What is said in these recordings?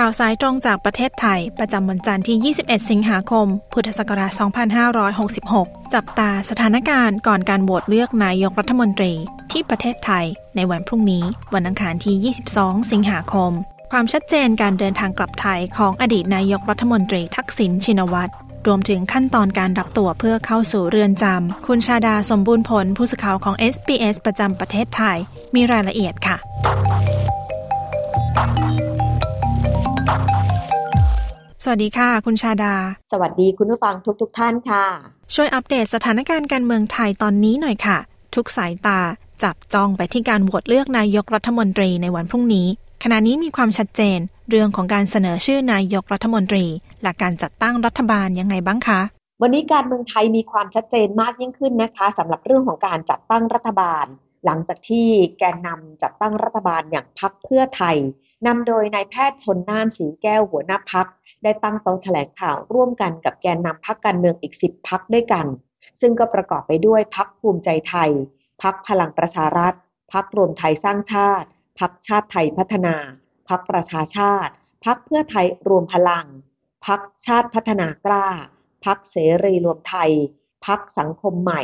ข่าวสายตรงจากประเทศไทย ประจำวันจันทร์ที่ 21 สิงหาคม พุทธศักราช 2566 จับตาสถานการณ์ก่อนการโหวตเลือกนายกรัฐมนตรี ที่ประเทศไทย ในวันพรุ่งนี้ วันอังคารที่ 22 สิงหาคม ความชัดเจนการเดินทางกลับไทยของอดีตนายกรัฐมนตรีทักษิณชินวัตรรวมถึงขั้นตอนการรับตัวเพื่อเข้าสู่เรือนจำ คุณชาดาสมบูรณ์ผลผู้สื่อข่าวของ SBS ประจำประเทศไทย มีรายละเอียดค่ะ สวัสดีค่ะ คุณชาดา สวัสดีคุณผู้ฟังทุกๆทท่านค่ะ ช่วยอัปเดตสถานการณ์การเมืองไทยตอนนี้หน่อยค่ะ ทุกสายตาจับจ้องไปที่การโหวตเลือกนายกรัฐมนตรีในวันพรุ่งนี้ ขณะนี้มีความชัดเจน เรื่องของการเสนอชื่อนายกรัฐมนตรีและการจัดตั้งรัฐบาลยังไงบ้างคะ วันนี้การเมืองไทยมีความชัดเจนมากยิ่งขึ้นนะคะสำหรับเรื่องของการจัดตั้งรัฐบาล หลังจากที่แกนนำจัดตั้งรัฐบาลอย่างพักเพื่อไทยนำโดยนายแพทย์ชนน่านสีแก้วหัวหน้าพัก ได้ตั้งโต๊ะแถลงข่าวร่วมกันกับแกนนำพักการเมืองอีกสิบพักด้วยกัน ซึ่งก็ประกอบไปด้วยพักภูมิใจไทย พักพลังประชารัฐ พักรวมไทยสร้างชาติ พักชาติไทยพัฒนา พักประชาชาติ พักเพื่อไทยรวมพลัง พักชาติพัฒนากล้า พักเสรีรวมไทย พักสังคมใหม่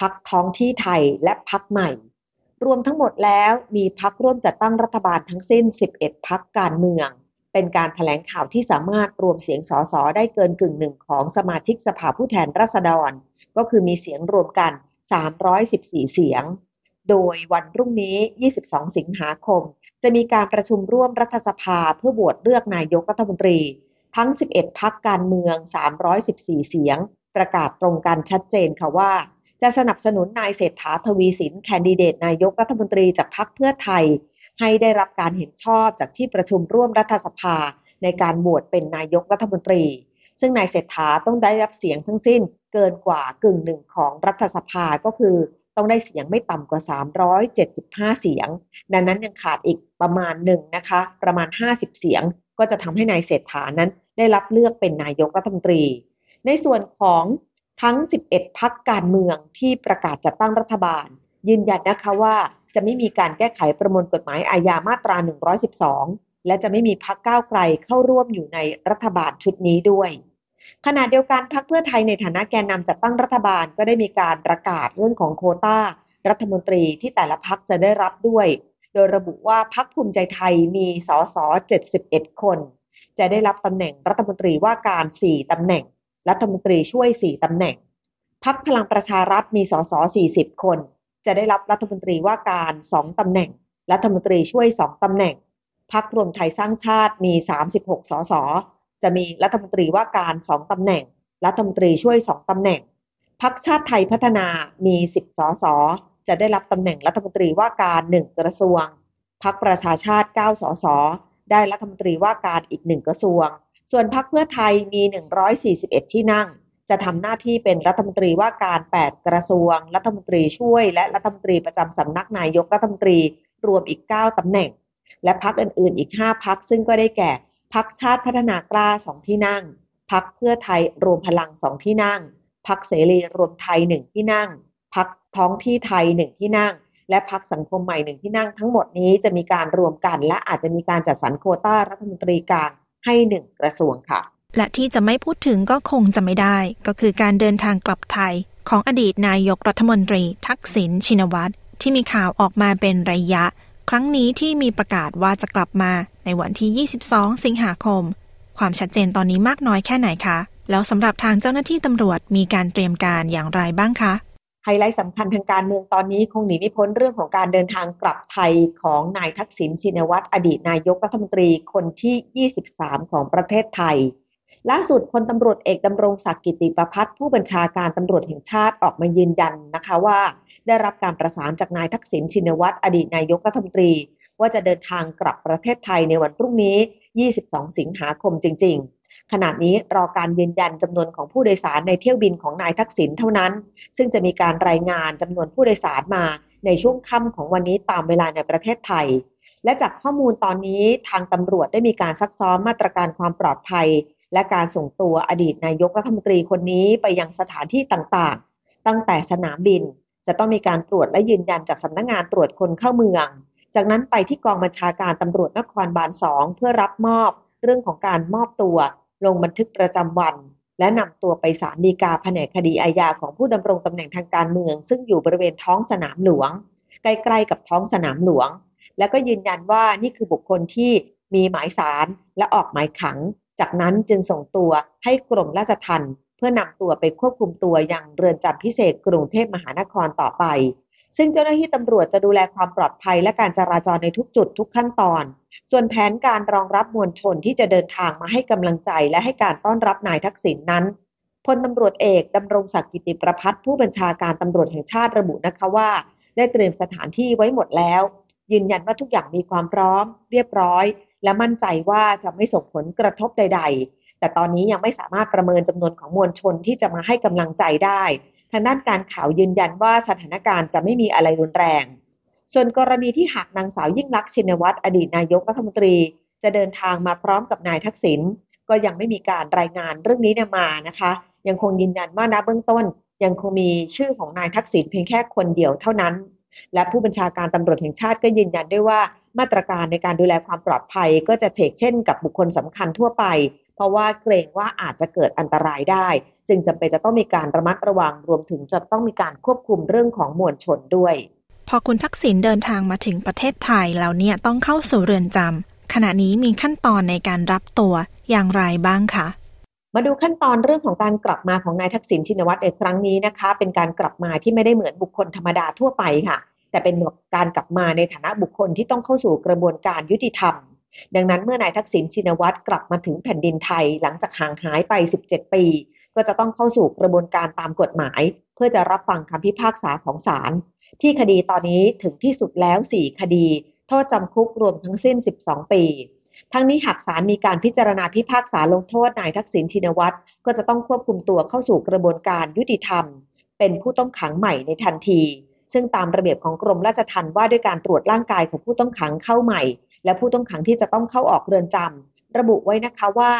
พักท้องที่ไทยและพักใหม่รวมทั้งหมดแล้วมีพักร่วมจัดตั้งรัฐบาลทั้งสิ้น 11 พักการเมือง เป็นการถแถลงข่าวที่สามารถรวมเสียงสสได้เกินกึ่งหนึ่งของสมาชิกสภาผู้แทนราษฎร ก็คือมีเสียงรวมกัน 314 เสียง โดยวันพรุ่งนี้ 22 สิงหาคม จะมีการประชุมร่วมรัฐสภาเพื่อโหวตเลือกนายกรัฐมนตรี ทั้ง 11 พักการเมือง 314 เสียง ประกาศตรงกันชัดเจนค่ะว่า จะสนับสนุนนายเศรษฐาทวีสินแคนดิเดตนายกรัฐมนตรีจากพรรคเพื่อไทย ให้ได้รับการเห็นชอบจากที่ประชุมร่วมรัฐสภาในการโหวตเป็นนายกรัฐมนตรี ซึ่งนายเศรษฐาต้องได้รับเสียงทั้งสิ้นเกินกว่ากึ่งหนึ่งของรัฐสภาก็คือต้องได้เสียงไม่ต่ำกว่า 375 เสียง ดังนั้นยังขาดอีกประมาณหนึ่งนะคะ ประมาณ 50 เสียง ก็จะทำให้นายเศรษฐานั้น ได้รับเลือกเป็นนายกรัฐมนตรี ในส่วนของทั้ง 11 พักการเมืองที่ประกาศจัดตั้งรัฐบาล ยืนยันนะคะว่า จะไม่มีการแก้ไขประมวลกฎหมายอาญามาตรา 112 และจะไม่มีพักก้าวไกลเข้าร่วมอยู่ในรัฐบาลชุดนี้ด้วย ขณะเดียวกันพักเพื่อไทยในฐานะแกนนำจัดตั้งรัฐบาลก็ได้มีการประกาศเรื่องของโคต้า รัฐมนตรีที่แต่ละพักจะได้รับด้วย โดยระบุว่าพักภูมิใจไทยมีสส71 คน จะได้รับตำแหน่งรัฐมนตรีว่าการ 4ตำแหน่ง รัฐมนตรีช่วย 4ตำแหน่งพักพลังประชารัฐมีสส40 คน จะได้รับรัฐมนตรีว่าการ2ตำแหน่ง รัฐมนตรีช่วย2ตำแหน่งพักรวมไทยสร้างชาติมี 36 สส จะมีรัฐมนตรีว่าการ2ตำแหน่ง รัฐมนตรีช่วย2ตำแหน่งพักชาติไทยพัฒนามี 10 สส จะได้รับตำแหน่งรัฐมนตรีว่าการ 1 กระทรวงพักประชาชาติ 9 สส ได้รัฐมนตรีว่าการอีก 1 กระทรวง ส่วนพักเพื่อไทยมี 141 ที่นั่ง จะทำหน้าที่เป็นรัฐมนตรีว่าการ 8 กระทรวง รัฐมนตรีช่วย และรัฐมนตรีประจำสำนักนายกรัฐมนตรีรวมอีก 9ตำแหน่ง และพักอื่นๆ อีก 5 พักซึ่งก็ได้แก่พักชาติพัฒนากล้า 2 ที่นั่ง พักเพื่อไทยรวมพลัง 2 ที่นั่ง พักเสรีรวมไทย 1 ที่นั่ง พักท้องที่ไทย 1 ที่นั่ง และพักสังคมใหม่หนึ่งที่นั่งทั้งหมดนี้จะมีการรวมกัน และอาจจะมีการจัดสรรโควต้ารัฐมนตรีกลางให้หนึ่งกระทรวงค่ะ และที่จะไม่พูดถึงก็คงจะไม่ได้ ก็คือการเดินทางกลับไทย ของอดีตนายกรัฐมนตรี ทักษิณชินวัตรที่มีข่าวออกมาเป็นระยะ ครั้งนี้ที่มีประกาศว่าจะกลับมาในวันที่ 22 สิงหาคม ความชัดเจนตอนนี้มากน้อยแค่ไหนคะ แล้วสำหรับทางเจ้าหน้าที่ตำรวจมีการเตรียมการอย่างไรบ้างคะไฮไลท์สำคัญทางการเมืองตอนนี้คงหนีไม่พ้นเรื่องของการเดินทางกลับไทยของนายทักษิณชินวัตรอดีตนายกรัฐมนตรีคนที่ 23 ของประเทศไทย ล่าสุดพลตำรวจเอกดำรงศักดิ์กิติประพัฒน์ผู้บัญชาการตำรวจแห่งชาติออกมายืนยันนะคะว่า ได้รับการประสานจากนายทักษิณชินวัตรอดีตนายกรัฐมนตรี ว่าจะเดินทางกลับประเทศไทยในวันพรุ่งนี้ 22 สิงหาคมจริง ๆขณะนี้รอการยืนยันจำนวนของผู้โดยสารในเที่ยวบินของนายทักษิณเท่านั้น ซึ่งจะมีการรายงานจำนวนผู้โดยสารมาในช่วงค่ำของวันนี้ตามเวลาในประเทศไทย และจากข้อมูลตอนนี้ทางตำรวจได้มีการซักซ้อมมาตรการความปลอดภัย และการส่งตัวอดีตนายกรัฐมนตรีคนนี้ไปยังสถานที่ต่างๆ ตั้งแต่สนามบิน จะต้องมีการตรวจและยืนยันจากสำนักงงานตรวจคนเข้าเมือง จากนั้นไปที่กองบัญชาการตำรวจนครบาลสองเพื่อรับมอบเรื่องของการมอบตัว ลงบันทึกประจำวัน และนำตัวไปศาลฎีกาแผนกคดีอาญาของผู้ดำรงตำแหน่งทางการเมือง ซึ่งอยู่บริเวณท้องสนามหลวง ใกล้ๆกับท้องสนามหลวง และก็ยืนยันว่านี่คือบุคคลที่มีหมายสารและออกหมายขัง จากนั้นจึงส่งตัวให้กรมราชทัณฑ์เพื่อนำตัวไปควบคุมตัวยังเรือนจำพิเศษกรุงเทพมหานครต่อไป ซึ่งเจ้าหน้าที่ตำรวจจะดูแลความปลอดภัยและการจราจรในทุกจุดทุกขั้นตอน ส่วนแผนการรองรับมวลชนที่จะเดินทางมาให้กำลังใจและให้การต้อนรับนายทักษิณนนั้นพลตำรวจเอกดำรงศักดิ์กิติประพัฒน์ผู้บัญชาการตำรวจแห่งชาติระบุนะคะว่า ได้เตรียมสถานที่ไว้หมดแล้ว ยืนยันว่าทุกอย่างมีความพร้อม เรียบร้อย และมั่นใจว่าจะไม่ส่งผลกระทบใด ๆ แต่ตอนนี้ยังไม่สามารถประเมินจำนวนของมวลชนที่จะมาให้กำลังใจได้ ทางด้านการข่าวยืนยันว่าสถานการณ์จะไม่มีอะไรรุนแรง ส่วนกรณีที่หากนางสาวยิ่งลักษณ์ชินวัตรอดีตนายกรัฐมนตรี จะเดินทางมาพร้อมกับนายทักษิณก็ยังไม่มีการรายงานเรื่องนี้มานะคะ ยังคงยืนยันว่าณเบื้องต้น ยังคงมีชื่อของนายทักษิณเพียงแค่คนเดียวเท่านั้น และผู้บัญชาการตำรวจแห่งชาติก็ยืนยันด้วยว่า มาตรการในการดูแลความปลอดภัยก็จะเฉกเช่นกับบุคคลสำคัญทั่วไป เพราะว่าเกรงว่าอาจจะเกิดอันตรายได้ จึงจำเป็นจะต้องมีการระมัดระวังรวมถึงจะต้องมีการควบคุมเรื่องของมวลชนด้วย พอคุณทักษิณเดินทางมาถึงประเทศไทยแล้วเนี่ยต้องเข้าสู่เรือนจำขณะนี้มีขั้นตอนในการรับตัวอย่างไรบ้างคะมาดูขั้นตอนเรื่องของการกลับมาของนายทักษิณชินวัตรในครั้งนี้นะคะ เป็นการกลับมาที่ไม่ได้เหมือนบุคคลธรรมดาทั่วไปค่ะ แต่เป็นการกลับมาในฐานะบุคคลที่ต้องเข้าสู่กระบวนการยุติธรรม ดังนั้นเมื่อนายทักษิณชินวัตรกลับมาถึงแผ่นดินไทยหลังจากห่างหายไป 17 ปี ก็จะต้องเข้าสู่กระบวนการตามกฎหมาย เพื่อจะรับฟังคำพิพากษาของศาลที่คดีตอนนี้ถึงที่สุดแล้ว 4 คดี โทษจำคุกรวมทั้งสิ้น 12 ปีทั้งนี้หากศาลมีการพิจารณาพิพากษาลงโทษนายทักษิณชินวัตรก็จะต้องควบคุมตัวเข้าสู่กระบวนการยุติธรรม เป็นผู้ต้องขังใหม่ในทันที ซึ่งตามระเบียบของกรมราชทัณฑ์ว่าด้วยการตรวจร่างกายของผู้ต้องขังเข้าใหม่ และผู้ต้องขังที่จะต้องเข้าออกเรือนจำระบุไว้นะคะว่า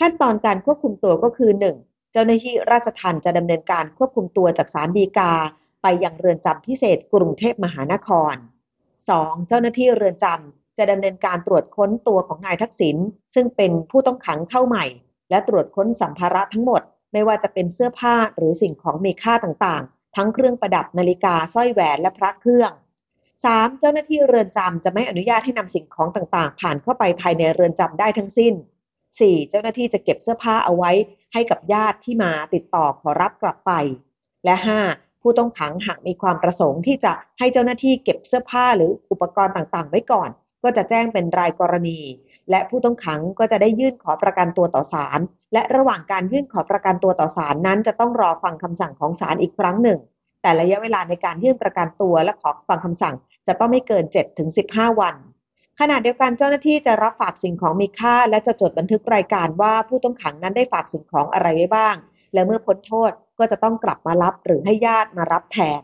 ขั้นตอนการควบคุมตัวก็คือ 1. เจ้าหน้าที่ราชทัณฑ์จะดำเนินการควบคุมตัวจากศาลฎีกา ไปยังเรือนจำพิเศษกรุงเทพมหานคร 2. เจ้าหน้าที่เรือนจำจะดำเนินการตรวจค้นตัวของนายทักษิณซึ่งเป็นผู้ต้องขังเข้าใหม่ และตรวจค้นสัมภาระทั้งหมด ไม่ว่าจะเป็นเสื้อผ้าหรือสิ่งของมีค่าต่างๆ ทั้งเครื่องประดับนาฬิกาสร้อยแหวนและพระเครื่อง 3. เจ้าหน้าที่เรือนจำจะไม่อนุญาตให้นำสิ่งของต่างๆ ผ่านเข้าไปภายในเรือนจำได้ทั้งสิ้น 4. เจ้าหน้าที่จะเก็บเสื้อผ้าเอาไว้ให้กับญาติที่มาติดต่อขอรับกลับไป และ 5. ผู้ต้องขังหากมีความประสงค์ที่จะให้เจ้าหน้าที่เก็บเสื้อผ้าหรืออุปกรณ์ต่างๆ ไว้ก่อน ก็จะแจ้งเป็นรายกรณี และผู้ต้องขังก็จะได้ยื่นขอประกันตัวต่อศาลและระหว่างการยื่นขอประกันตัวต่อศาลนั้น จะต้องรอฟังคำสั่งของศาลอีกครั้งหนึ่ง แต่ระยะเวลาในการยื่นประกันตัวและขอฟังคำสั่ง จะต้องไม่เกิน7ถึง15 วันขณะเดียวกันเจ้าหน้าที่จะรับฝากสิ่งของมีค่า และจะจดบันทึกรายการว่าผู้ต้องขังนั้นได้ฝากสิ่งของอะไรไว้บ้าง และเมื่อพ้นโทษก็จะต้องกลับมารับหรือให้ญาติมารับแทน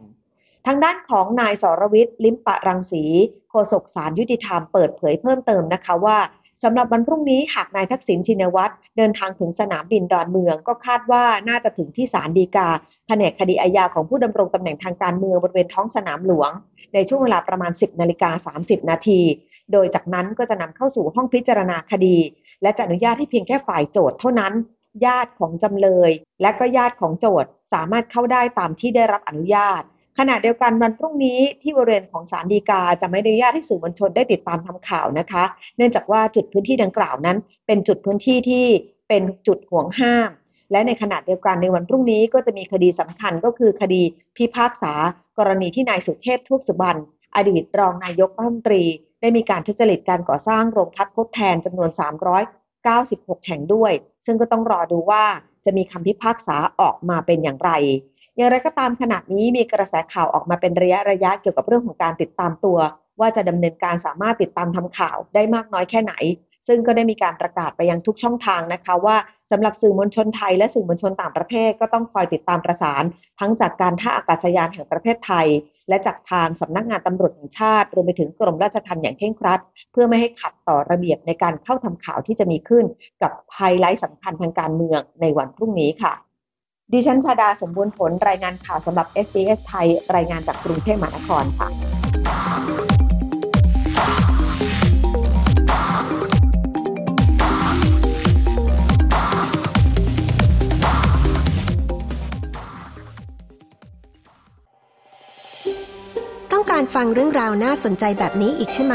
ทางด้านของนายสรวิทย์ ลิมปะรังสีโฆษกสารยุติธรรมเปิดเผยเพิ่มเติมนะคะว่า สำหรับวันพรุ่งนี้หากนายทักษิณชินวัตรเดินทางถึงสนามบินดอนเมือง ก็คาดว่าน่าจะถึงที่ศาลฎีกาแผนกคดีอาญาของผู้ดำรงตำแหน่งทางการเมืองบริเวณท้องสนามหลวง ในช่วงเวลาประมาณ 10นาฬิกา30 นาที โดยจากนั้นก็จะนำเข้าสู่ห้องพิจารณาคดี และจะอนุญาตให้เพียงแค่ฝ่ายโจทย์เท่านั้น ญาติของจำเลย และก็ญาติของโจทย์สามารถเข้าได้ตามที่ได้รับอนุญาต ขณะเดียวกันวันพรุ่งนี้ที่บริเวณของศาลฎีกาจะไม่อนุญาตให้สื่อมวลชนได้ติดตามทำข่าวนะคะ เนื่องจากว่าจุดพื้นที่ดังกล่าวนั้น เป็นจุดพื้นที่ที่เป็นจุดห่วงห้าม และในขณะเดียวกันในวันพรุ่งนี้ก็จะมีคดีสำคัญก็คือคดีพิพากษา กรณีที่นายสุเทพทุกสุบรรณอดีตรองนายกรัฐมนตรี ได้มีการทุจริตการก่อสร้างโรงพักทดแทนจำนวน 396 แห่งด้วย ซึ่งก็ต้องรอดูว่าจะมีคำพิพากษาออกมาเป็นอย่างไร อย่างไรก็ตามขณะนี้มีกระแสข่าวออกมาเป็นระยะระยะเกี่ยวกับเรื่องของการติดตามตัว ว่าจะดำเนินการสามารถติดตามทำข่าวได้มากน้อยแค่ไหน ซึ่งก็ได้มีการประกาศไปยังทุกช่องทางนะคะ ว่าสำหรับสื่อมวลชนไทยและสื่อมวลชนต่างประเทศก็ต้องคอยติดตามประสาน ทั้งจากการท่าอากาศยานแห่งประเทศไทย และจากทางสำนักงานตำรวจแห่งชาติรวมไปถึงกรมราชทัณฑ์อย่างเคร่งครัด เพื่อไม่ให้ขัดต่อระเบียบในการเข้าทำข่าวที่จะมีขึ้น กับไฮไลท์สำคัญทางการเมืองในวันพรุ่งนี้ค่ะ ดิฉันชาดาสมบูรณ์ผลรายงานข่าวสำหรับ SBS ไทย รายงานจากกรุงเทพมหานครค่ะ ต้องการฟังเรื่องราวน่าสนใจแบบนี้อีกใช่ไหม